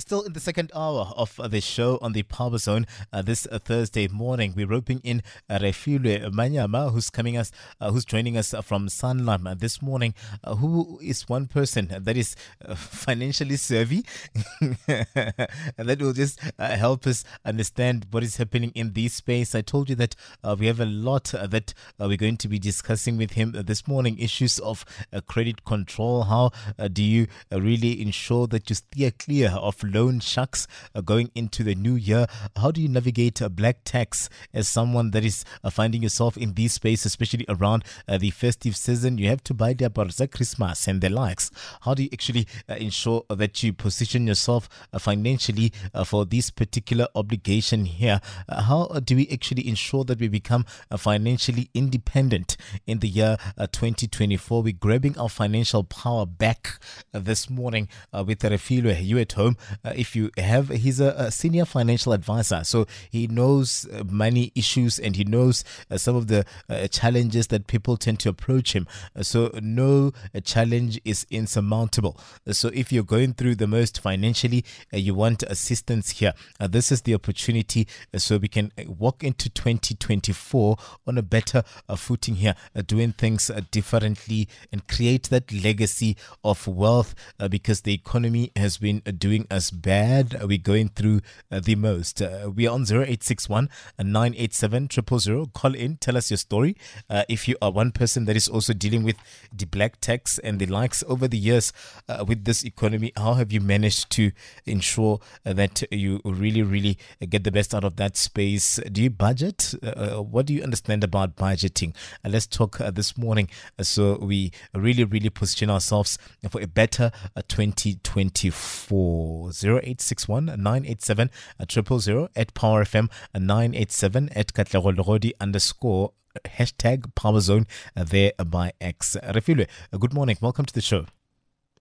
Still in the second hour of the show on the Power Zone uh, this uh, Thursday morning, we're roping in uh, Manyama, who's coming us, uh, who's joining us from Sanlam uh, this morning. Uh, who is one person that is financially savvy that will just help us understand what is happening in this space. I told you that we have a lot that we're going to be discussing with him this morning. Issues of credit control. How do you really ensure that you steer clear of loan sharks uh, going into the new year. How do you navigate black tax as someone that is uh, finding yourself in this space, especially around uh, the festive season? You have to buy their Barza Christmas and the likes. How do you actually uh, ensure that you position yourself uh, financially uh, for this particular obligation here? how do we actually ensure that we become financially independent in the year 2024? We're grabbing our financial power back this morning with Refilwe. You at home, uh, if you have, he's a, a, senior financial advisor, so he knows uh, money issues and he knows uh, some of the uh, challenges that people tend to approach him. Uh, so no uh, challenge is insurmountable. Uh, so if you're going through the most financially, uh, you want assistance here. this is the opportunity, so we can walk into 2024 on a better footing here, doing things differently and create that legacy of wealth because the economy has been doing us bad are we going through uh, the most? Uh, we are on 0861 987 000. Call in, tell us your story. Uh, if you are one person that is also dealing with the black tax and the likes over the years uh, with this economy, how have you managed to ensure uh, that you really, really get the best out of that space? Do you budget? Uh, what do you understand about budgeting? let's talk this morning so we really, really position ourselves for a better 2024. 0861 987 000 at Power FM 987 at Katlego underscore hashtag Power Zone there by X. Refilwe, good morning. Welcome to the show.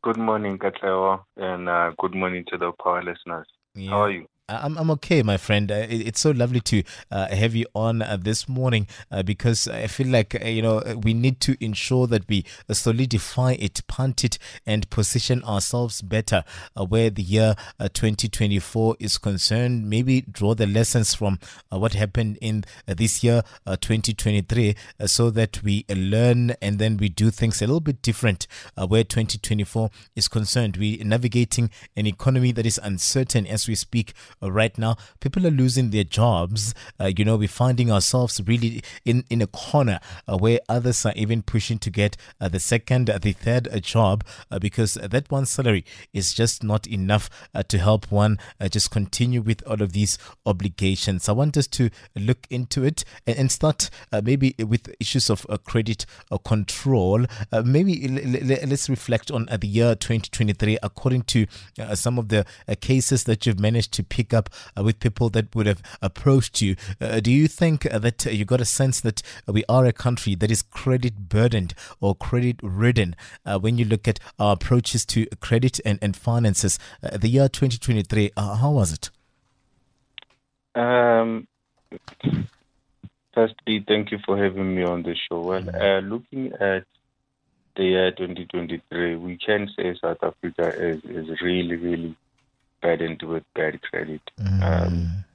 Good morning, Katlego, and uh, good morning to the Power listeners. Yeah. How are you? I'm, I'm okay, my friend. Uh, it's so lovely to uh, have you on uh, this morning uh, because I feel like, uh, you know, we need to ensure that we solidify it, punt it, and position ourselves better uh, where the year 2024 is concerned. Maybe draw the lessons from what happened in this year, 2023, so that we learn and then we do things a little bit different where 2024 is concerned. We're navigating an economy that is uncertain as we speak uh, Uh, right now. People are losing their jobs. Uh, you know, we're finding ourselves really in, in a corner uh, where others are even pushing to get uh, the second, uh, the third uh, job uh, because that one salary is just not enough uh, to help one just continue with all of these obligations. I want us to look into it and, and start maybe with issues of credit control. maybe l- l- let's reflect on the year 2023 according to some of the cases that you've managed to pick up uh, with people that would have approached you. Uh, do you think uh, that you got a sense that we are a country that is credit burdened or credit ridden when you look at our approaches to credit and, and finances? the year 2023, how was it? Um, firstly, thank you for having me on the show. Well, mm-hmm. uh, looking at the year 2023, we can say South Africa is, is really, really burdened with bad credit. Mm. Um,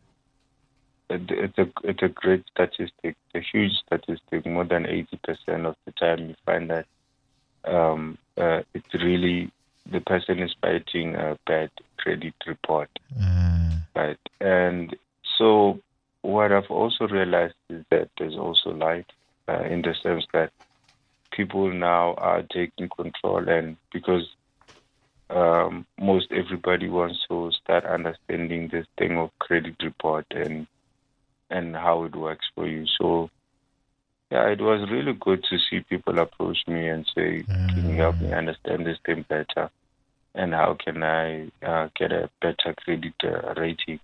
it, it's a it's a great statistic, a huge statistic. More than eighty percent of the time, you find that um, uh, it's really the person is fighting a bad credit report, mm. right? And so, what I've also realized is that there's also light uh, in the sense that people now are taking control, and because um, most everybody wants to start understanding this thing of credit report and and how it works for you. So yeah, it was really good to see people approach me and say, "Can you help me mm. understand this thing better?" And how can I uh, get a better credit uh, rating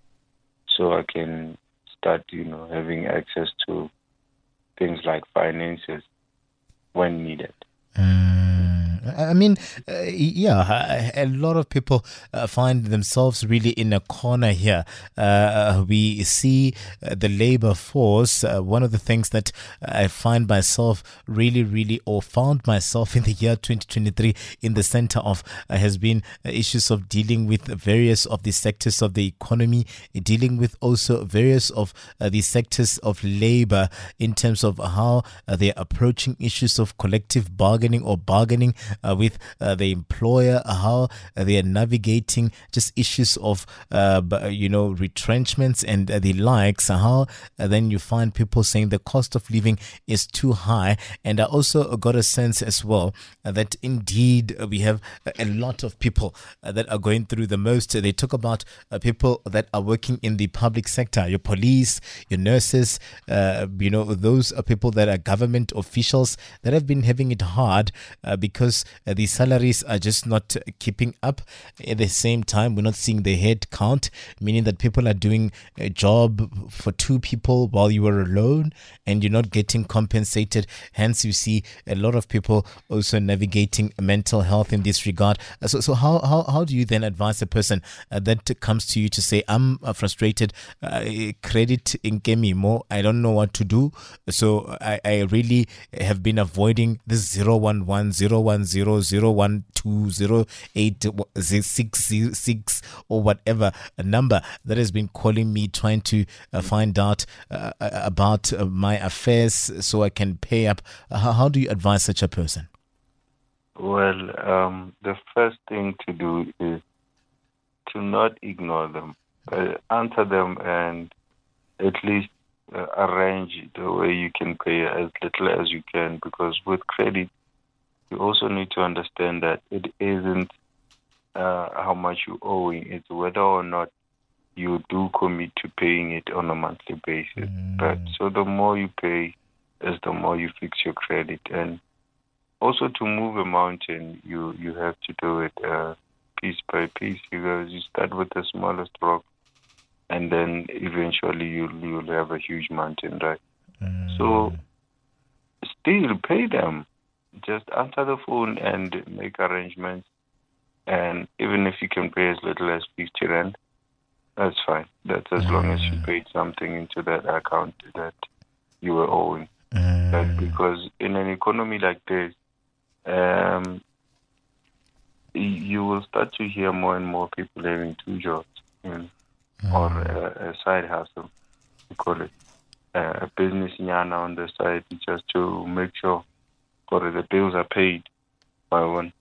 so I can start, you know, having access to things like finances when needed. Mm. I mean, uh, yeah, a lot of people uh, find themselves really in a corner here. Uh, we see uh, the labor force. Uh, one of the things that I find myself really, really, or found myself in the year 2023 in the center of uh, has been issues of dealing with various of the sectors of the economy, dealing with also various of the sectors of labor in terms of how they're approaching issues of collective bargaining or bargaining uh, with uh, the employer, how they are navigating just issues of, uh, you know, retrenchments and the likes, how then you find people saying the cost of living is too high. And I also got a sense as well that indeed we have a lot of people that are going through the most. They talk about people that are working in the public sector, your police, your nurses, uh, you know, those are people that are government officials that have been having it hard uh, uh, the salaries are just not keeping up. At the same time, we're not seeing the head count, meaning that people are doing a job for two people while you are alone and you're not getting compensated. Hence, you see a lot of people also navigating mental health in this regard. Uh, so, so how, how, how do you then advise a person uh, that comes to you to say, I'm uh, frustrated, uh, credit in Kemi more, I don't know what to do. So I, I really have been avoiding this 011, 010, 012, or whatever number that has been calling me trying to uh, find out uh, uh about uh, my affairs so I can pay up. How, how do you advise such a person? Well, um, the first thing to do is to not ignore them, uh, answer them, and at least uh, arrange the way you can pay as little as you can because with credit, you also need to understand that it isn't uh, how much you're owing, it's whether or not you do commit to paying it on a monthly basis. Mm. But so the more you pay, is the more you fix your credit. And also to move a mountain, you you have to do it uh, piece by piece because you start with the smallest rock and then eventually you'll you'll have a huge mountain, right? Mm. So still pay them. Just answer the phone and make arrangements. And even if you can pay as little as fifty rand, that's fine. That's as mm. long as you mm. paid something into that account that you were owing. Mm. because in an economy like this, um, you will start to hear more and more people having two jobs. You know? mm. or a, a, side hustle, we call it, uh, a business yana on the side just to make sure that the bills are paid by one.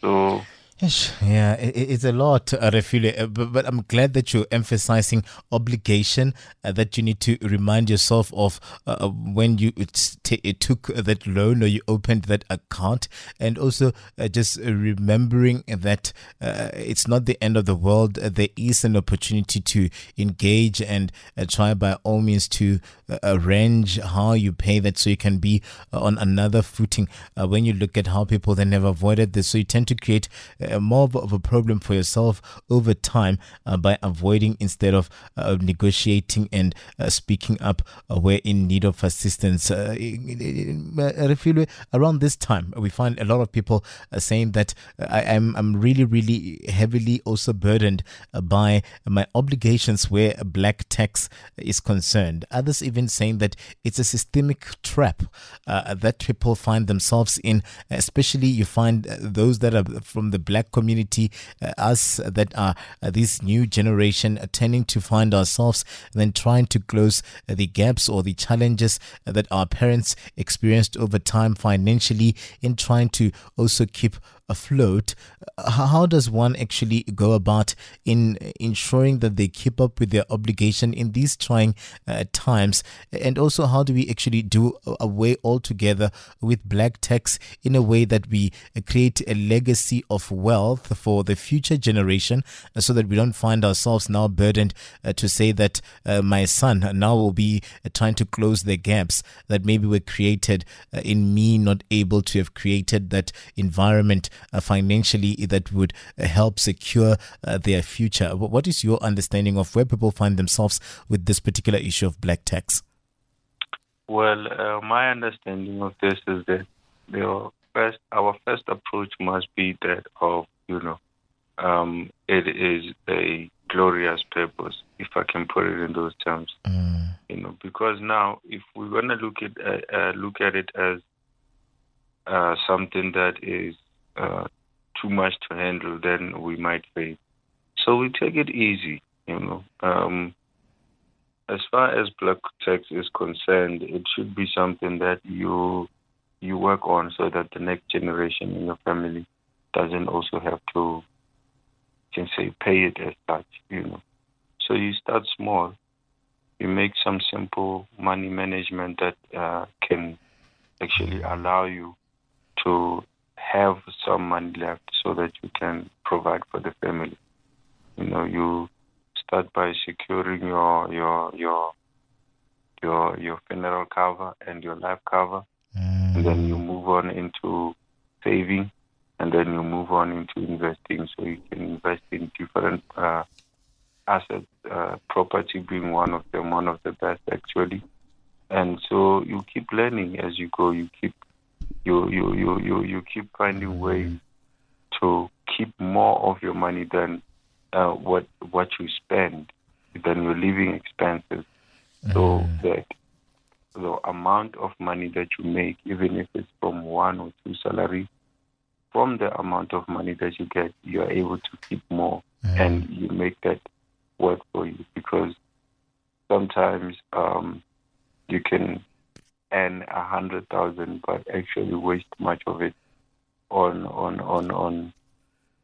So yeah, it's a lot, uh, Refilwe, uh, but I'm glad that you're emphasizing obligation uh, that you need to remind yourself of uh, uh, when you uh, took that loan or you opened that account, and also just remembering that it's not the end of the world. there is an opportunity to engage and try by all means to arrange how you pay that so you can be on another footing. when you look at how people then have avoided this, so you tend to create more of a problem for yourself over time uh, by avoiding instead of uh, negotiating and uh, speaking up uh, where in need of assistance. Uh, around this time, we find a lot of people saying that I, am I'm, I'm really, really heavily also burdened by my obligations where black tax is concerned. Others even saying that it's a systemic trap that people find themselves in, especially you find those that are from the black black community, uh, us that are uh, this new generation, uh, tending to find ourselves then trying to close uh, the gaps or the challenges that our parents experienced over time financially in trying to also keep afloat, how does one actually go about in ensuring that they keep up with their obligation in these trying uh, times? And also, how do we actually do away altogether with black tax in a way that we create a legacy of wealth for the future generation uh, so that we don't find ourselves now burdened uh, to say that uh, my son now will be uh, trying to close the gaps that maybe were created uh, in me not able to have created that environment uh, financially that would uh, help secure uh, their future. What is your understanding of where people find themselves with this particular issue of black tax? Well, uh, my understanding of this is that first, our first approach must be that of, you know, um, it is a glorious purpose, if I can put it in those terms. Mm. You know, because now if we're gonna look at uh, uh, look at it as uh, something that is uh, too much to handle, then we might fail. So we take it easy. You know, um, as far as black tax is concerned, it should be something that you you work on so that the next generation in your family doesn't also have to can say pay it as such, you know. So you start small, you make some simple money management that uh, can actually allow you to have some money left so that you can provide for the family. You know, you start by securing your your your your your funeral cover and your life cover, Mm. and then you move on into saving, and then you move on into investing. So you can invest in different uh, assets, uh, property being one of them, one of the best actually. And so you keep learning as you go. You keep you you you you, you keep finding ways to keep more of your money than uh, what what you spend, than your living expenses. So that the amount of money that you make, even if it's from one or two salaries, from the amount of money that you get, you are able to keep more, and you make that work for you. Because sometimes um, you can earn a hundred thousand, but actually waste much of it on on on on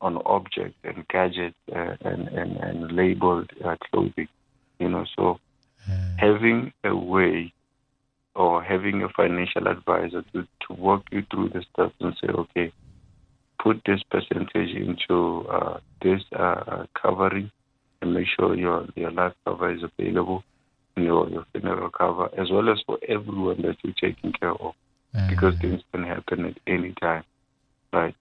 on objects and gadgets uh, and, and and labeled uh, clothing. You know, so having a way or having a financial advisor to, to walk you through the steps and say, okay, put this percentage into uh, this uh, covering and make sure your, your life cover is available, your, your funeral cover, as well as for everyone that you're taking care of, because things can happen at any time, right?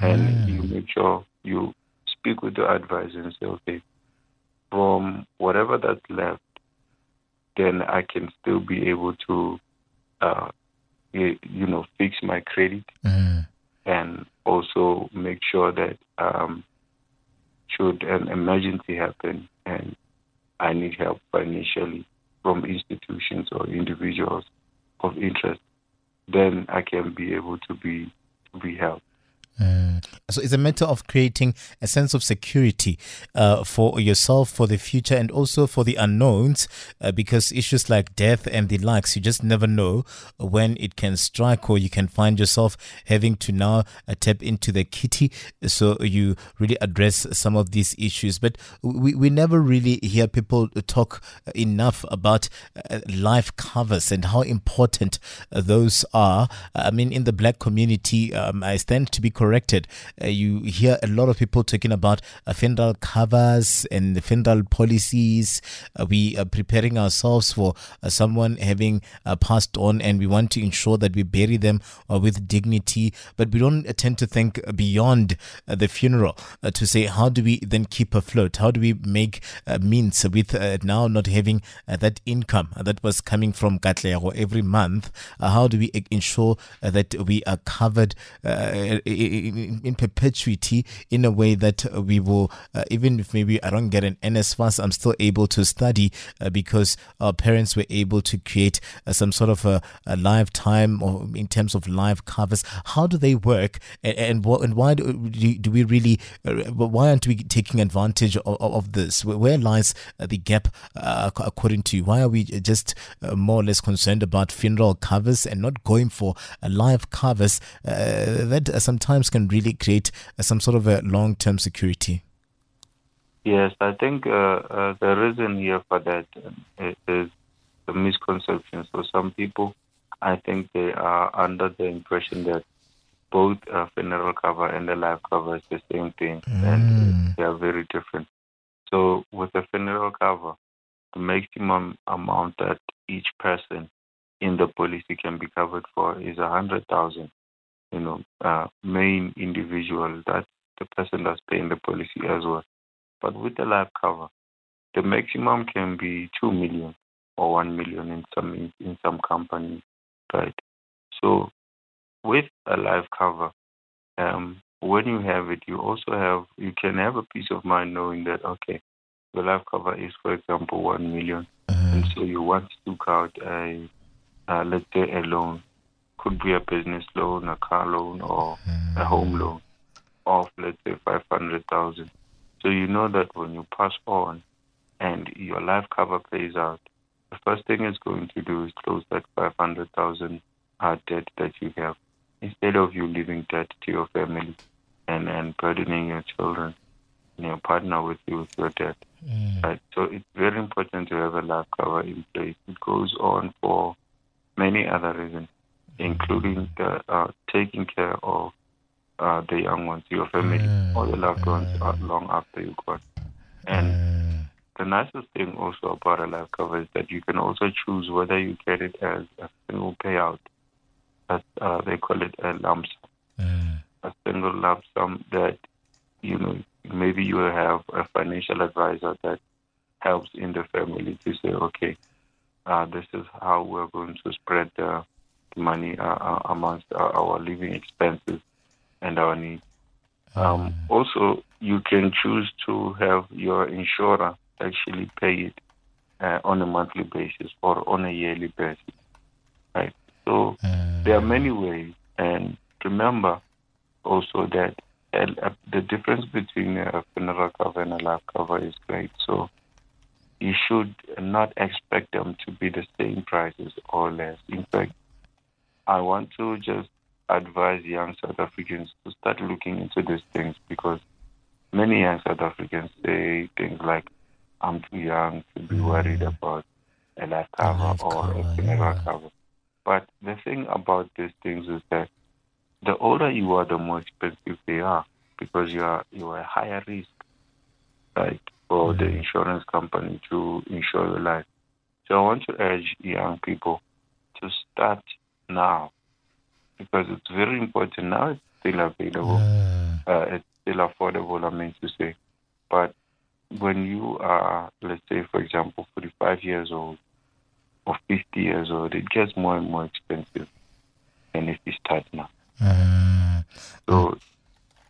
And you make sure you speak with your advisor and say, okay, from whatever that's left, then I can still be able to, uh, you, you know, fix my credit Mm. and also make sure that um, should an emergency happen and I need help financially from institutions or individuals of interest, then I can be able to be to be helped. Mm. So it's a matter of creating a sense of security uh, for yourself, for the future, and also for the unknowns, uh, because issues like death and the likes, you just never know when it can strike, or you can find yourself having to now uh, tap into the kitty. So you really address some of these issues. But we, we never really hear people talk enough about uh, life covers and how important uh, those are. I mean, in the black community, um, I stand to be corrected. Uh, you hear a lot of people talking about uh, funeral covers and the funeral policies. Uh, we are preparing ourselves for uh, someone having uh, passed on, and we want to ensure that we bury them uh, with dignity. But we don't tend to think beyond the funeral to say, how do we then keep afloat? How do we make means with now not having that income that was coming from Katlego every month? How do we ensure that we are covered in, in perpetuity in a way that uh, we will, uh, even if maybe I don't get an NSFAS, I'm still able to study uh, because our parents were able to create uh, some sort of a, a lifetime or in terms of life covers. How do they work, and and, wh- and why do, do we really? Uh, why aren't we taking advantage of, of, this? Where, lies uh, the gap, according to you? Why are we just more or less concerned about funeral covers and not going for life covers that uh, can really create uh, some sort of a long-term security? Yes, I think uh, uh, the reason here for that uh, the misconception. So some people, I think they are under the impression that both uh, funeral cover and the life cover is the same thing, and they are very different. So with the funeral cover, the maximum amount that each person in the policy can be covered for is a hundred thousand. You know, uh, main individual. That's the person that's paying the policy as well. But with the life cover, the maximum can be two million or one million in some in some companies, right? So with a life cover, um, when you have it, you also have you can have a peace of mind knowing that okay, the life cover is, for example, one million, uh, and so you want to took out a uh, let's say a loan, could be a business loan, a car loan, or a home loan of let's say five hundred thousand. So you know that when you pass on and your life cover pays out, the first thing it's going to do is close that five hundred thousand uh, debt that you have instead of you leaving debt to your family and, and burdening your children and your partner with you with your debt. mm, Right? So it's very important to have a life cover in place. It goes on for many other reasons, including the, uh, taking care of uh, the young ones, your family, or your loved ones uh, long after you're gone. And mm, the nicest thing also about a life cover is that you can also choose whether you get it as a single payout, as uh, they call it a lump sum, mm, a single lump sum that you know maybe you will have a financial advisor that helps in the family to say, okay, uh, this is how we're going to spread the money uh, uh, amongst our, our living expenses and our needs. Um, also, you can choose to have your insurer actually pay it uh, on a monthly basis or on a yearly basis. Right. So there are many ways, and remember also that uh, uh, the difference between a funeral cover and a life cover is great. So you should not expect them to be the same prices or less. In fact, I want to just advise young South Africans to start looking into these things because many young South Africans say things like, I'm too young to be mm. worried about a life cover life or cover, a funeral yeah. cover. But the thing about these things is that the older you are, the more expensive they are because you are you are a higher risk, like for the mm. insurance company to insure your life. So I want to urge young people to start now because it's very important. Now it's still available. mm, Uh, it's still affordable, I mean to say. But when you are, let's say, for example, 45 years old or 50 years old, it gets more and more expensive than if you start now. mm, So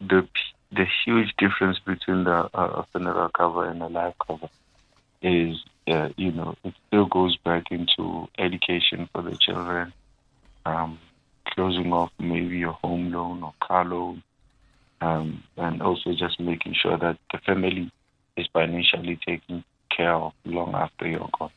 the the huge difference between the uh, funeral cover and a life cover is, uh, you know, it still goes back into education for the children, um, closing off maybe your home loan or car loan, um, and also just making sure that the family is financially taken care of long after you're gone.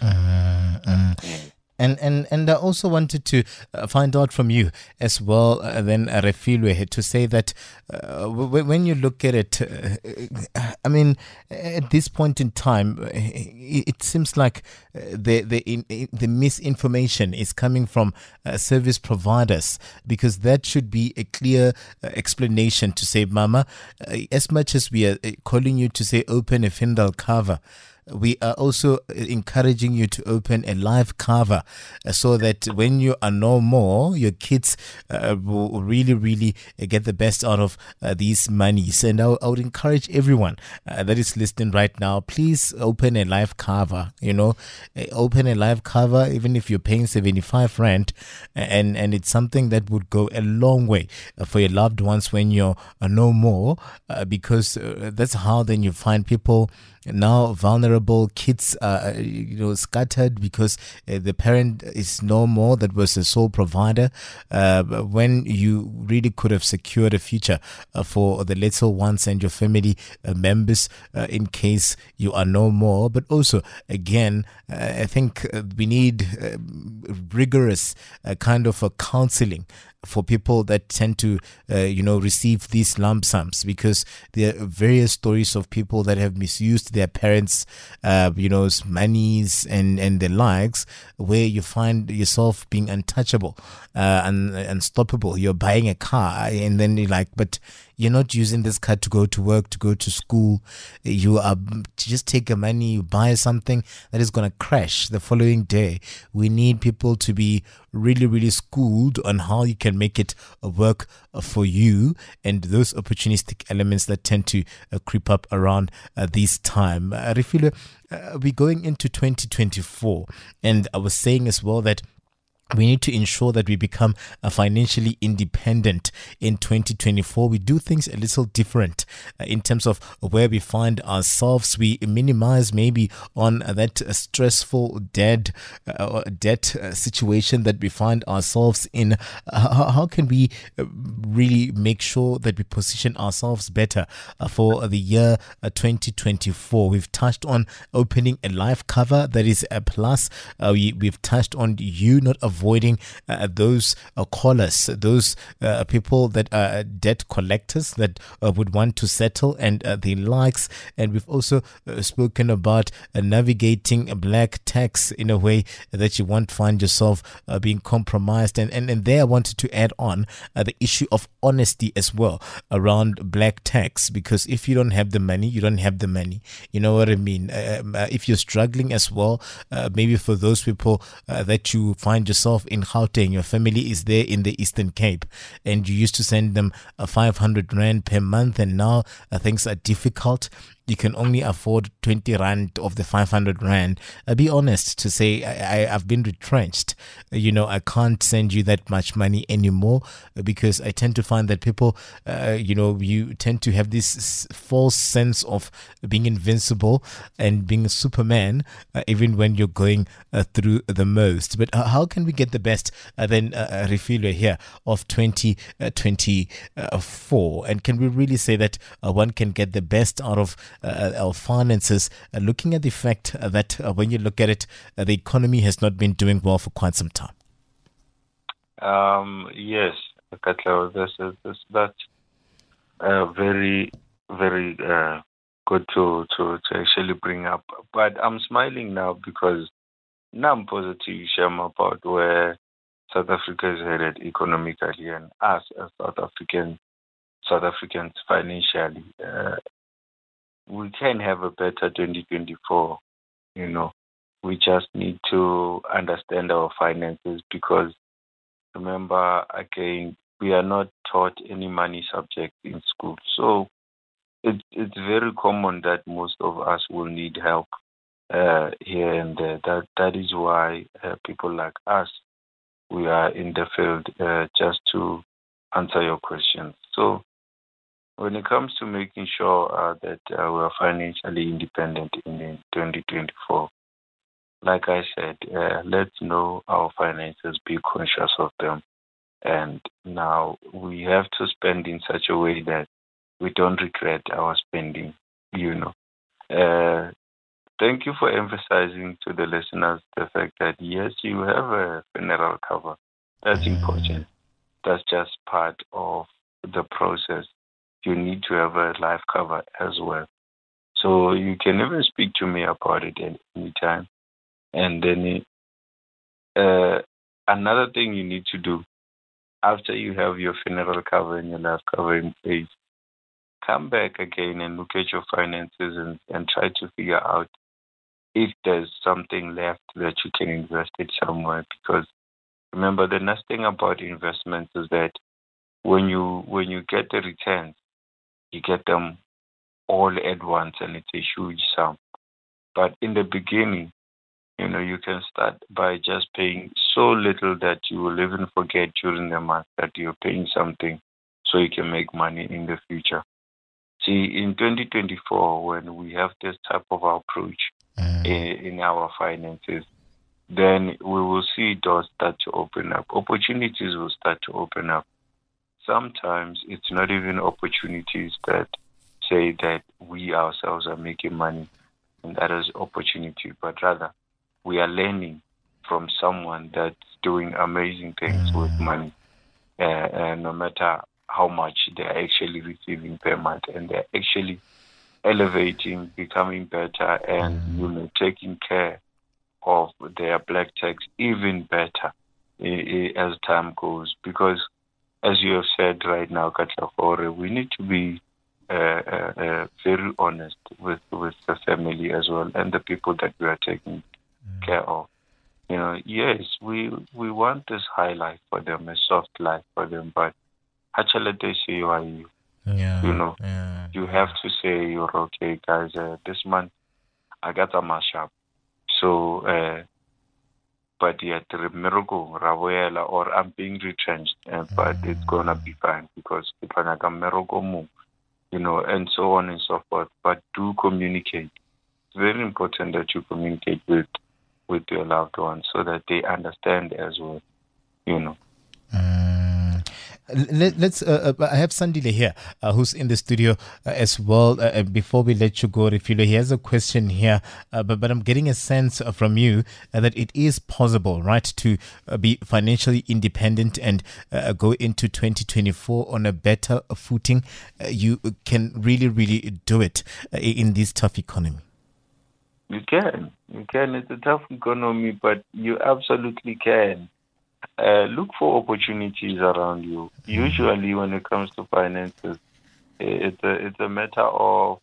mm, mm. And and and I also wanted to uh, find out from you as well. Uh, then uh, Refilwe to say that uh, w- when you look at it, uh, I mean, at this point in time, uh, it, seems like the the in, the misinformation is coming from service providers because that should be a clear explanation to say, Mama, as much as we are calling you to say open a funeral cover we are also encouraging you to open a live cover uh, so that when you are no more, your kids uh, will really, really uh, get the best out of uh, these monies. And I, would encourage everyone uh, that is listening right now, please open a live cover. You know, Uh, open a live cover, even if you're paying 75 rent, and, and it's something that would go a long way uh, for your loved ones when you're uh, no more, uh, because uh, that's how then you find people now vulnerable kids are uh, you know scattered because uh, the parent is no more that was the sole provider uh, when you really could have secured a future uh, for the little ones and your family uh, members uh, in case you are no more. But also again i think we need rigorous kind of a counseling for people that tend to, uh, you know, receive these lump sums because there are various stories of people that have misused their parents, uh, you know, monies and and the likes, where you find yourself being untouchable, uh, and unstoppable. You're buying a car, and then you're like, but you're not using this card to go to work, to go to school. You are just take your money, you buy something that is going to crash the following day. We need people to be really, really schooled on how you can make it work for you and those opportunistic elements that tend to uh, creep up around uh, this time. Uh, uh, we're going into 2024, and I was saying as well that we need to ensure that we become uh, financially independent in 2024. We do things a little different uh, in terms of where we find ourselves. We minimize maybe on uh, that stressful debt uh, debt uh, situation that we find ourselves in. How, can we uh, really make sure that we position ourselves better for the year 2024? We've touched on opening a life cover that is a plus. we, we've touched on you not avoiding avoiding uh, those uh, callers, those uh, people that are uh, debt collectors that uh, would want to settle and uh, the likes. And we've also spoken about navigating black tax in a way that you won't find yourself being compromised. And, and, and there I wanted to add on the issue of honesty as well around black tax because if you don't have the money, you don't have the money. You know what I mean? Um, uh, if you're struggling as well, maybe for those people that you find yourself yourself in Gauteng, your family is there in the Eastern Cape, and you used to send them a 500 rand per month, and now uh, things are difficult you can only afford 20 rand of the 500 rand. Uh, be honest to say I, I, have been retrenched. You know i can't send you that much money anymore uh, because i tend to find that people uh, you know you tend to have this false sense of being invincible and being a superman uh, even when you're going uh, through the most. But uh, how can we get the best then uh, Refilwe here of 2024 and can we really say that one can get the best out of uh, finances, uh, looking at the fact that uh, when you look at it, the economy has not been doing well for quite some time? Um, yes, this is this, that's uh, very, very uh, good to, to, to actually bring up. But I'm smiling now because now I'm positive, Sham, about where South Africa is headed economically and us as South African South Africans financially. Uh, we can have a better 2024. You know, we just need to understand our finances because remember, again, we are not taught any money subject in school. So it, it's very common that most of us will need help uh, here and there. That that is why uh, people like us we are in the field uh, just to answer your questions. So when it comes to making sure uh, that uh, we are financially independent in 2024, like I said, uh, let's know our finances, be conscious of them. And now we have to spend in such a way that we don't regret our spending, you know. Uh, thank you for emphasizing to the listeners the fact that yes, you have a funeral cover. That's important. That's just part of the process you need to have a life cover as well. So you can even speak to me about it at any time. And then uh, another thing you need to do after you have your funeral cover and your life cover in place, come back again and look at your finances and, and try to figure out if there's something left that you can invest it somewhere. Because remember, the nice thing about investments is that when you when you get the returns, you get them all at once and it's a huge sum. But in the beginning, you know, you can start by just paying so little that you will even forget during the month that you're paying something so you can make money in the future. See, in 2024, when we have this type of approach mm. in, in our finances, then we will see doors start to open up. Opportunities will start to open up sometimes it's not even opportunities that say that we ourselves are making money and that is opportunity, but rather we are learning from someone that's doing amazing things with mm. money, uh, and no matter how much they're actually receiving per month, and they're actually elevating, becoming better, and mm. you know taking care of their black tax even better as time goes because as you have said right now, Katlego, we need to be uh, uh, uh, very honest with, with the family as well and the people that we are taking mm. care of. You know, yes, we we want this high life for them, a soft life for them, but actually they say you are you. Yeah, you know, yeah, you have to say you're okay, guys. Uh, this month I got a mashup, so uh, but yet miracle raboela or I'm being retrenched, uh, but it's gonna be fine because if I miracle move, you know, and so on and so forth. But do communicate. It's very important that you communicate with with your loved ones so that they understand as well, you know. Let, us uh, uh, I have Sandile here, uh, who's in the studio uh, as well. Uh, before we let you go, Refilwe, he has a question here, uh, but but I'm getting a sense from you that it is possible, right, to be financially independent and go into 2024 on a better footing. you can really, really do it in this tough economy. You can, you can. It's a tough economy, but you absolutely can uh, look for opportunities around you. Mm-hmm. Usually, when it comes to finances, it's a it's a matter of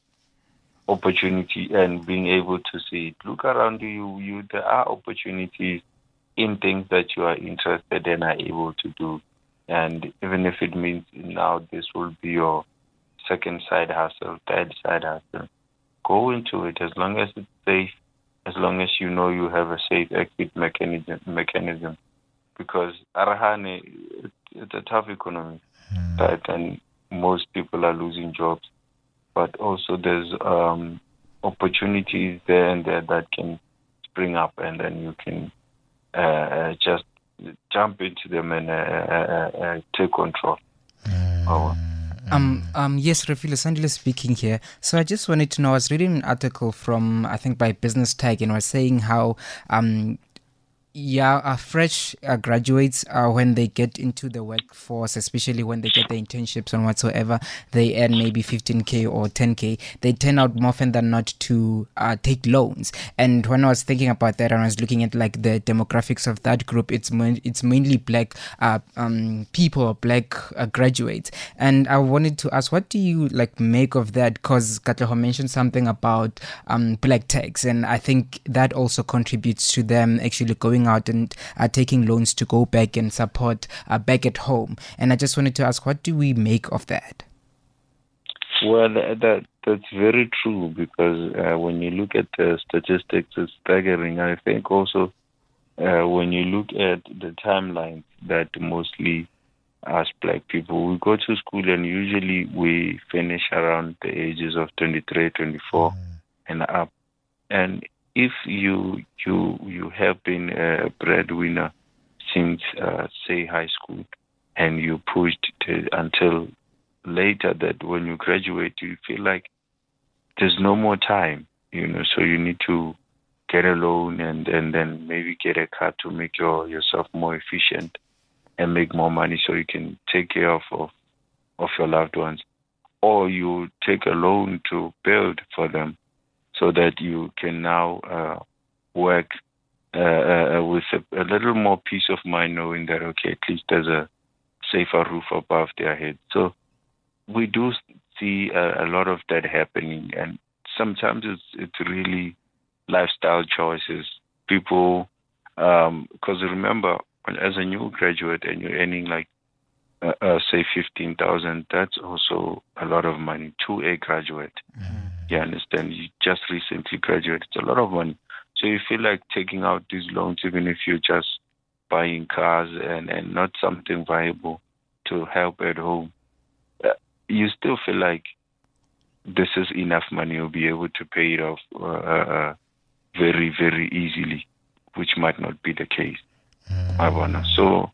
opportunity and being able to see it. Look around you. You there are opportunities in things that you are interested and are able to do. And even if it means now this will be your second side hustle, third side hustle, go into it as long as it's safe, as long as you know you have a safe exit mechanism. mechanism because Arahane, it's a tough economy, mm. right? And most people are losing jobs, but also there's um, opportunities there and there that can spring up, and then you can uh, uh just jump into them and uh, uh, uh take control. Mm. Oh. Um, um, yes, Refilwe Sandile speaking here. So I just wanted to know, I was reading an article from, I think, by BusinessTech, and was saying how um, yeah, uh, fresh uh, graduates, uh, when they get into the workforce, especially when they get the internships and whatsoever, they earn maybe 15k or 10k. They turn out more often than not to uh, take loans. And when I was thinking about that, and I was looking at like the demographics of that group, it's ma- it's mainly black uh, um, people, black uh, graduates. And I wanted to ask, what do you like make of that? Because Katleho mentioned something about um, black tax, and I think that also contributes to them actually going going out and uh, taking loans to go back and support uh, back at home. And I just wanted to ask, what do we make of that? Well, that that's very true because uh, when you look at the statistics, it's staggering. I think also uh, when you look at the timeline that mostly as black people, we go to school and usually we finish around the ages of 23, 24 mm. and up. And if you you you have been a breadwinner since uh, say high school and you pushed until later that when you graduate you feel like there's no more time you know so you need to get a loan and and then maybe get a car to make your yourself more efficient and make more money so you can take care of of, of your loved ones. Or you take a loan to build for them so that you can now uh, work uh, uh, with a, a, little more peace of mind, knowing that okay, at least there's a safer roof above their head. So we do see a, a lot of that happening, and sometimes it's it's really lifestyle choices. People, because um, remember, as a new graduate and you're earning like uh, uh, say 15,000, that's also a lot of money to a graduate. Mm. You understand? You just recently graduated. It's a lot of money. So you feel like taking out these loans, even if you're just buying cars and, and not something viable to help at home, uh, you still feel like this is enough money. You'll be able to pay it off uh, uh, very, very easily, which might not be the case. Mm. I wanna. So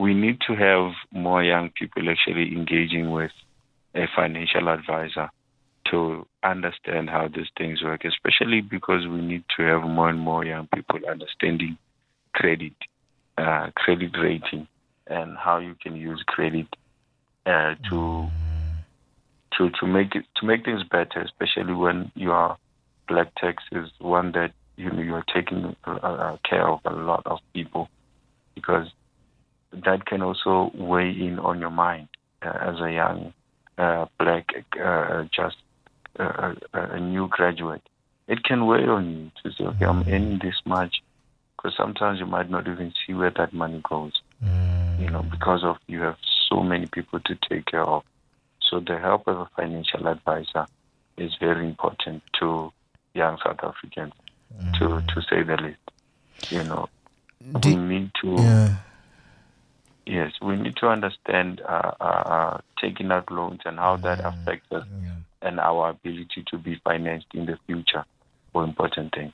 we need to have more young people actually engaging with a financial advisor to understand how these things work, especially because we need to have more and more young people understanding credit, uh, credit rating, and how you can use credit uh, to to to make it to make things better, especially when your black tax is one that you know you are taking uh, uh care of a lot of people, because that can also weigh in on your mind uh, as a young uh, black uh, just a, a, new graduate, it can weigh on you to say, okay, I'm earning this much, because sometimes you might not even see where that money goes, mm. you know, because of you have so many people to take care of. So the help of a financial advisor is very important to young South Africans, mm. to to say the least. You know, we need to. Yeah. Yes, we need to understand uh, uh, uh, taking out loans and how that affects us and our ability to be financed in the future for important things.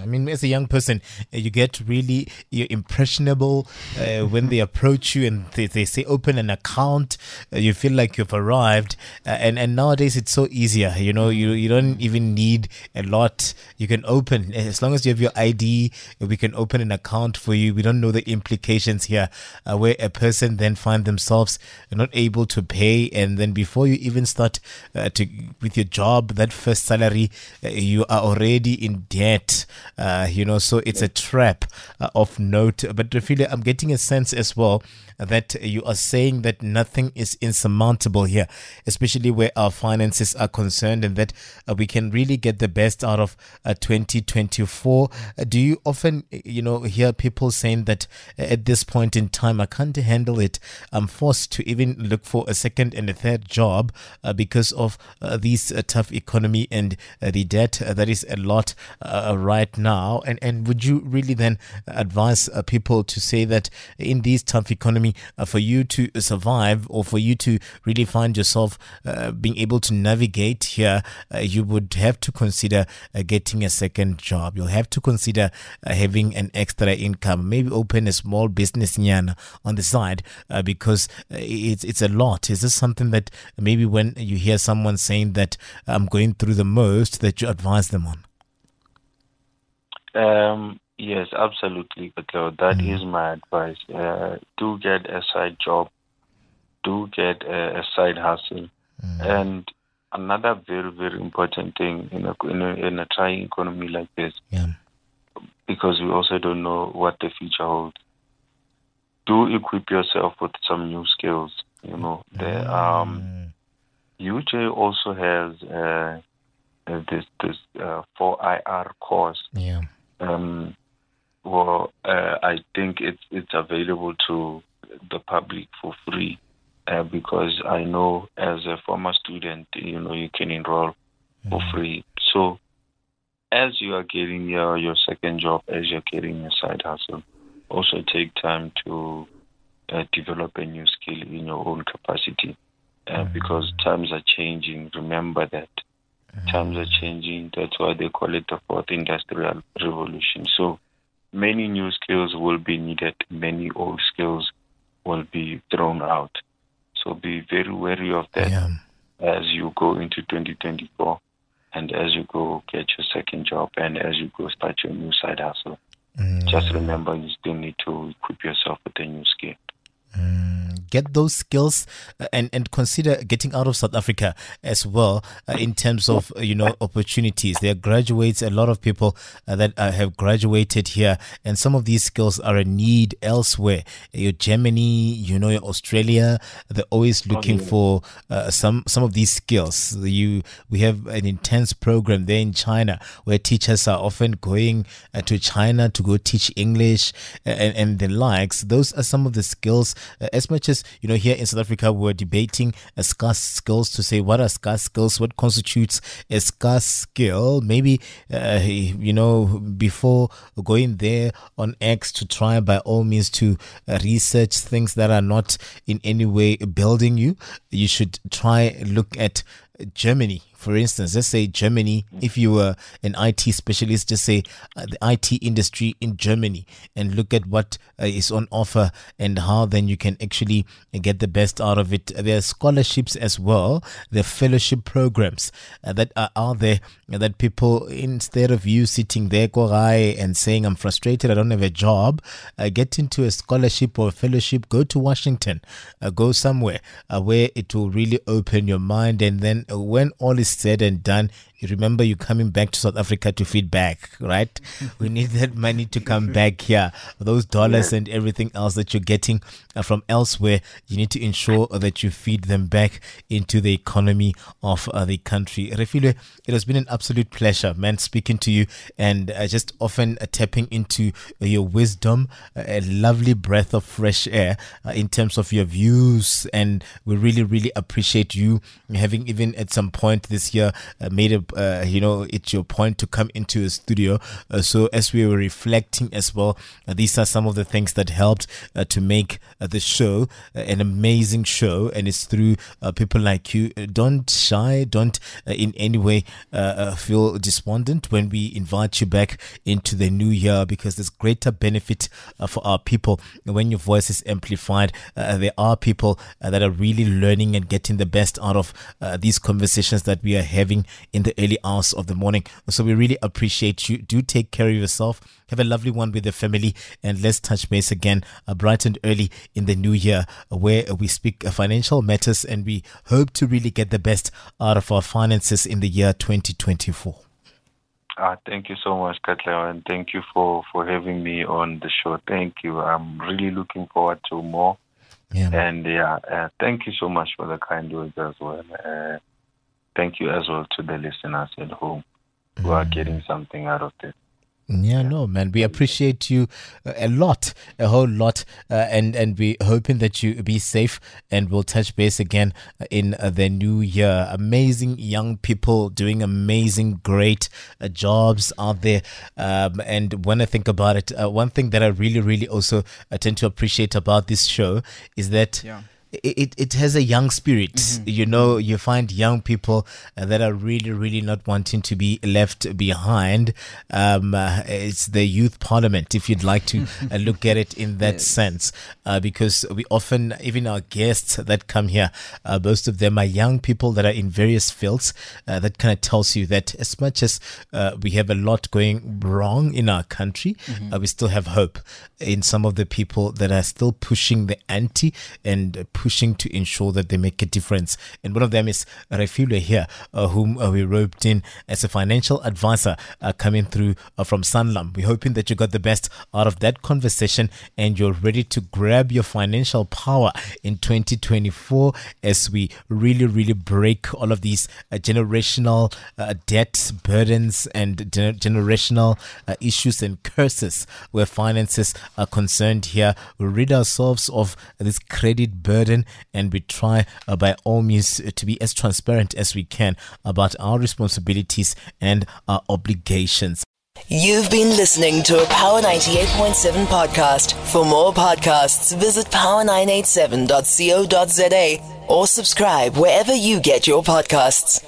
I mean, as a young person, uh, you get really you're impressionable uh, when they approach you and they, they say open an account. Uh, you feel like you've arrived, uh, and and nowadays it's so easier. You know, you you don't even need a lot. You can open as long as you have your ID. We can open an account for you. We don't know the implications here, uh, where a person then find themselves not able to pay, and then before you even start uh, to with your job, that first salary, you are already in debt. Uh, you know, so it's a trap uh, of note. But Refilwe, I'm getting a sense as well that you are saying that nothing is insurmountable here, especially where our finances are concerned, and that uh, we can really get the best out of uh, 2024. Uh, do you often, you know, hear people saying that uh, at this point in time, I can't handle it. I'm forced to even look for a second and a third job uh, because of uh, this tough economy and the debt that is a lot right now. And and would you really then advise people to say that in these tough economy uh, for you to survive or for you to really find yourself uh, being able to navigate here, uh, you would have to consider uh, getting a second job. You'll have to consider uh, having an extra income, maybe open a small business on the side uh, because it's it's a lot. Is this something that maybe when you hear someone saying that I'm going through the most that you advise them on? Um, Yes, absolutely, That mm. is my advice. Uh, do get a side job. Do get a, a side hustle. Mm. And another very, very important thing in a, in a, in a trying economy like this, yeah. because we also don't know what the future holds. Do equip yourself with some new skills. You know, the um, UJ also has uh, this this uh, 4IR course. Yeah. Um, well, uh, I think it's it's available to the public for free uh, because I know as a former student, you know, you can enroll mm-hmm. for free. So as you are getting your your second job, as you're getting your side hustle, also take time to uh, develop a new skill in your own capacity uh, mm-hmm. because times are changing. Remember that. Mm-hmm. Times are changing. That's why they call it the fourth industrial revolution. So many new skills will be needed, many old skills will be thrown out. So be very wary of that yeah. as you go into 2024 and as you go get your second job and as you go start your new side hustle. Mm. Just remember you still need to equip yourself with a new skill. Mm, get those skills uh, and and consider getting out of South Africa as well uh, in terms of uh, you know opportunities. There are graduates, a lot of people uh, that uh, have graduated here, and some of these skills are a need elsewhere. Your Germany, you know, your Australia, they're always looking for uh, some some of these skills. You we have an intense program there in China where teachers are often going to China to go teach English and and the likes. Those are some of the skills uh, as much as, you know, here in South Africa, we're debating a scarce skills to say what are scarce skills, what constitutes a scarce skill. Maybe, uh, you know, before going there on X to try by all means to uh, research things that are not in any way building you, you should try look at Germany for instance, let's say Germany, if you were an IT specialist, just say uh, the IT industry in Germany and look at what uh, is on offer and how then you can actually get the best out of it. There are scholarships as well, there are fellowship programs uh, that are there that people, instead of you sitting there go and saying, I'm frustrated, I don't have a job, uh, get into a scholarship or a fellowship, go to Washington, uh, go somewhere uh, where it will really open your mind. And then when all is said and done, you remember you coming back to South Africa to feed back, right? we need that money to come back here. Those dollars yeah. and everything else that you're getting uh, from elsewhere, you need to ensure that you feed them back into the economy of uh, the country. Refilwe, it has been an absolute pleasure, man, speaking to you and uh, just often uh, tapping into your wisdom, a lovely breath of fresh air uh, in terms of your views. And we really, really appreciate you having even at some point this year uh, made a uh, you know, it's your point to come into a studio. Uh, so as we were reflecting as well, uh, these are some of the things that helped uh, to make uh, the show uh, an amazing show, and it's through uh, people like you. Uh, don't shy, don't in any way feel despondent when we invite you back into the new year because there's greater benefit for our people when your voice is amplified. there are people that are really learning and getting the best out of these conversations that we are having in the early hours of the morning. So we really appreciate you. Do take care of yourself. Have a lovely one with the family, and let's touch base again uh, bright and early in the new year, where we speak uh, financial matters and we hope to really get the best out of our finances in the year 2024. Uh, thank you so much, Katla, and thank you for, for having me on the show. Thank you. I'm really looking forward to more. Yeah. And yeah, uh, thank you so much for the kind words as well. Uh, thank you as well to the listeners at home who are getting something out of this. Yeah, no, man. We appreciate you uh, a lot, a whole lot, uh, and and we hoping that you be safe. And we'll touch base again uh, in uh, the new year. Amazing young people doing amazing, great uh, jobs out there. Um, and when I think about it, uh, one thing that I really, really also tend to appreciate about this show is that. Yeah it, it has a young spirit. Mm-hmm. You know, you find young people uh, that are really, really not wanting to be left behind. Um, uh, it's the youth parliament, if you'd like to uh, look at it in that yes. sense, uh, because we often, even our guests that come here, uh, most of them are young people that are in various fields. Uh, that kind of tells you that as much as we have a lot going wrong in our country, mm-hmm. we still have hope in some of the people that are still pushing the anti and pushing to ensure that they make a difference. And one of them is Refilwe here, uh, whom uh, we roped in as a financial advisor uh, coming through uh, from Sanlam. We're hoping that you got the best out of that conversation and you're ready to grab your financial power in 2024 as we really, really break all of these uh, generational uh, debt burdens and generational issues and curses where finances are concerned here. We rid ourselves of this credit burden and we try uh, by all means to be as transparent as we can about our responsibilities and our obligations. You've been listening to a Power 98.7 podcast. For more podcasts, visit power987.co.za or subscribe wherever you get your podcasts.